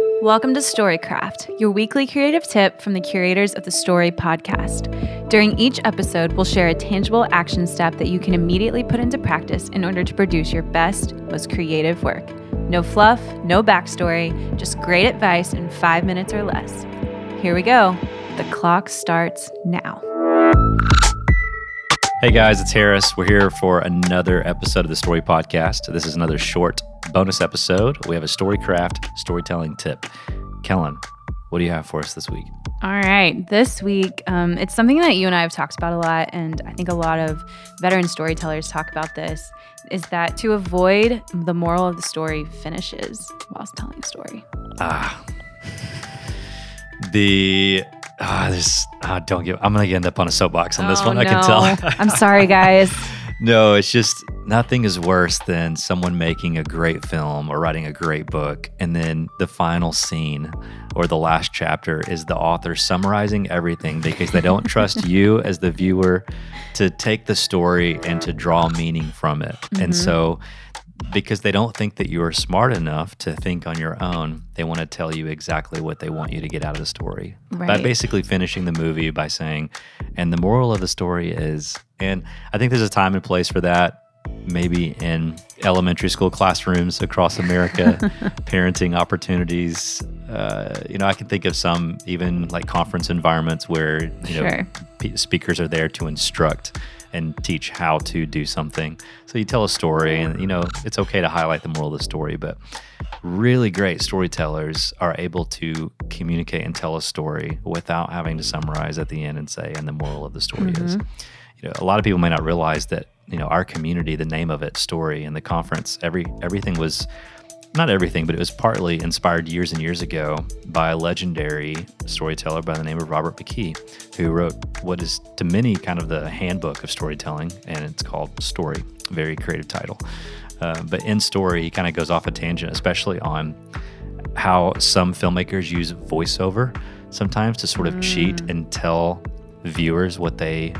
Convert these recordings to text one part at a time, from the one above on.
Welcome to Storycraft, your weekly creative tip from the curators of the Story podcast. During each episode, we'll share a tangible action step that you can immediately put into practice in order to produce your best, most creative work. No fluff, no backstory, just great advice in five minutes or less. Here we go. The clock starts now. Hey guys, it's Harris. We're here for another episode of the Story Podcast. This is another short bonus episode. We have a Storycraft storytelling tip. Kellen, what do you have for us this week? All right. This week, um, it's something that you and I have talked about a lot, and I think a lot of veteran storytellers talk about this is that to avoid the moral of the story finishes whilst telling a story. Ah. The Ah, this ah, don't give. I'm gonna end up on a soapbox on this Oh, one. I can tell. I'm sorry, guys. no, it's just nothing is worse than someone making a great film or writing a great book, and then the final scene or the last chapter is the author summarizing everything because they don't trust you as the viewer to take the story and to draw meaning from it. And so mm-hmm. Because they don't think that you are smart enough to think on your own, they want to tell you exactly what they want you to get out of the story. By basically finishing the movie by saying, and the moral of the story is, and I think there's a time and place for that. Maybe in elementary school classrooms across America, parenting opportunities. Uh, you know, I can think of some even like conference environments where you know Sure. pe- speakers are there to instruct and teach how to do something. So you tell a story, and you know it's okay to highlight the moral of the story, but really great storytellers are able to communicate and tell a story without having to summarize at the end and say, and the moral of the story is. Mm-hmm. You know, a lot of people may not realize that you know our community, the name of it, story, and the conference, every everything was not everything, but it was partly inspired years and years ago by a legendary storyteller by the name of Robert McKee, who wrote what is to many kind of the handbook of storytelling, and it's called Story. Very creative title. Uh, but in Story, he kind of goes off a tangent, especially on how some filmmakers use voiceover sometimes to sort of cheat and tell viewers what they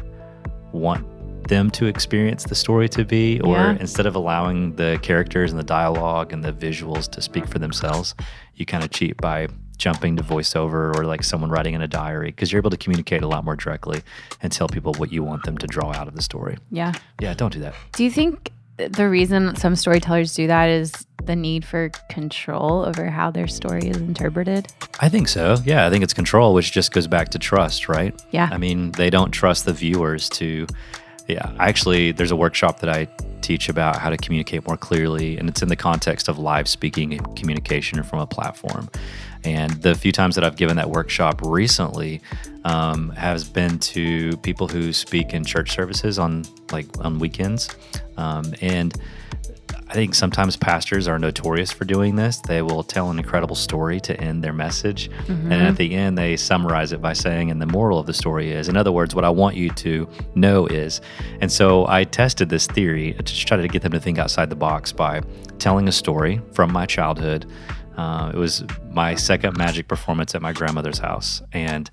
want them to experience the story to be or Yeah. instead of allowing the characters and the dialogue and the visuals to speak for themselves you kind of cheat by jumping to voiceover or like someone writing in a diary because you're able to communicate a lot more directly and tell people what you want them to draw out of the story Yeah. yeah don't do that Do you think the reason some storytellers do that is the need for control over how their story is interpreted? I think so. Yeah, I think it's control, which just goes back to trust, right? Yeah. I mean, they don't trust the viewers to. Yeah, actually, there's a workshop that I teach about how to communicate more clearly, and it's in the context of live speaking and communication from a platform. And the few times that I've given that workshop recently um, has been to people who speak in church services on like on weekends, um, and I think sometimes pastors are notorious for doing this. They will tell an incredible story to end their message. And at the end, they summarize it by saying, and the moral of the story is, in other words, what I want you to know is. And so I tested this theory to try to get them to think outside the box by telling a story from my childhood. Uh, it was my second magic performance at my grandmother's house. And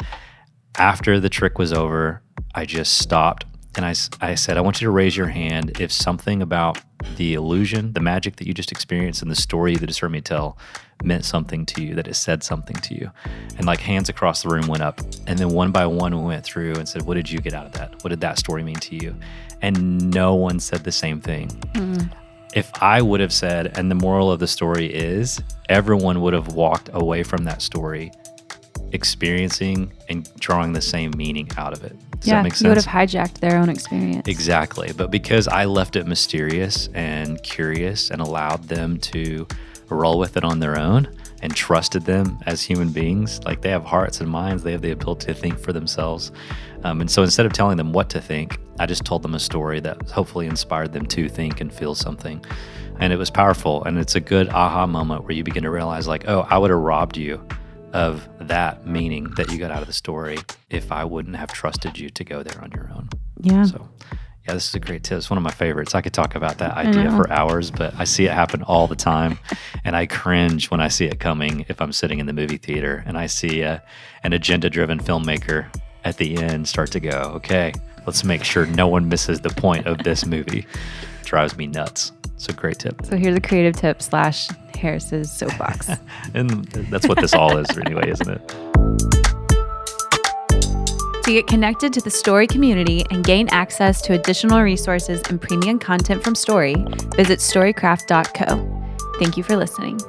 after the trick was over, I just stopped and I, I said, I want you to raise your hand if something about the illusion, the magic that you just experienced, and the story you just heard me tell meant something to you, that it said something to you. And like hands across the room went up. And then one by one, we went through and said, What did you get out of that? What did that story mean to you? And no one said the same thing. Hmm. If I would have said, and the moral of the story is, everyone would have walked away from that story experiencing and drawing the same meaning out of it. Does yeah, that make you would sense? have hijacked their own experience. Exactly. But because I left it mysterious and curious and allowed them to roll with it on their own and trusted them as human beings, like they have hearts and minds, they have the ability to think for themselves. Um, and so instead of telling them what to think, I just told them a story that hopefully inspired them to think and feel something. And it was powerful. And it's a good aha moment where you begin to realize, like, oh, I would have robbed you of that meaning that you got out of the story if I wouldn't have trusted you to go there on your own. Yeah. So, yeah, this is a great tip. It's one of my favorites. I could talk about that idea for hours, but I see it happen all the time. And I cringe when I see it coming if I'm sitting in the movie theater and I see a, an agenda driven filmmaker at the end start to go, okay, let's make sure no one misses the point of this movie. Drives me nuts. It's a great tip. So here's a creative tip slash Harris's soapbox. and that's what this all is anyway, isn't it? To get connected to the Story community and gain access to additional resources and premium content from Story, visit storycraft.co. Thank you for listening.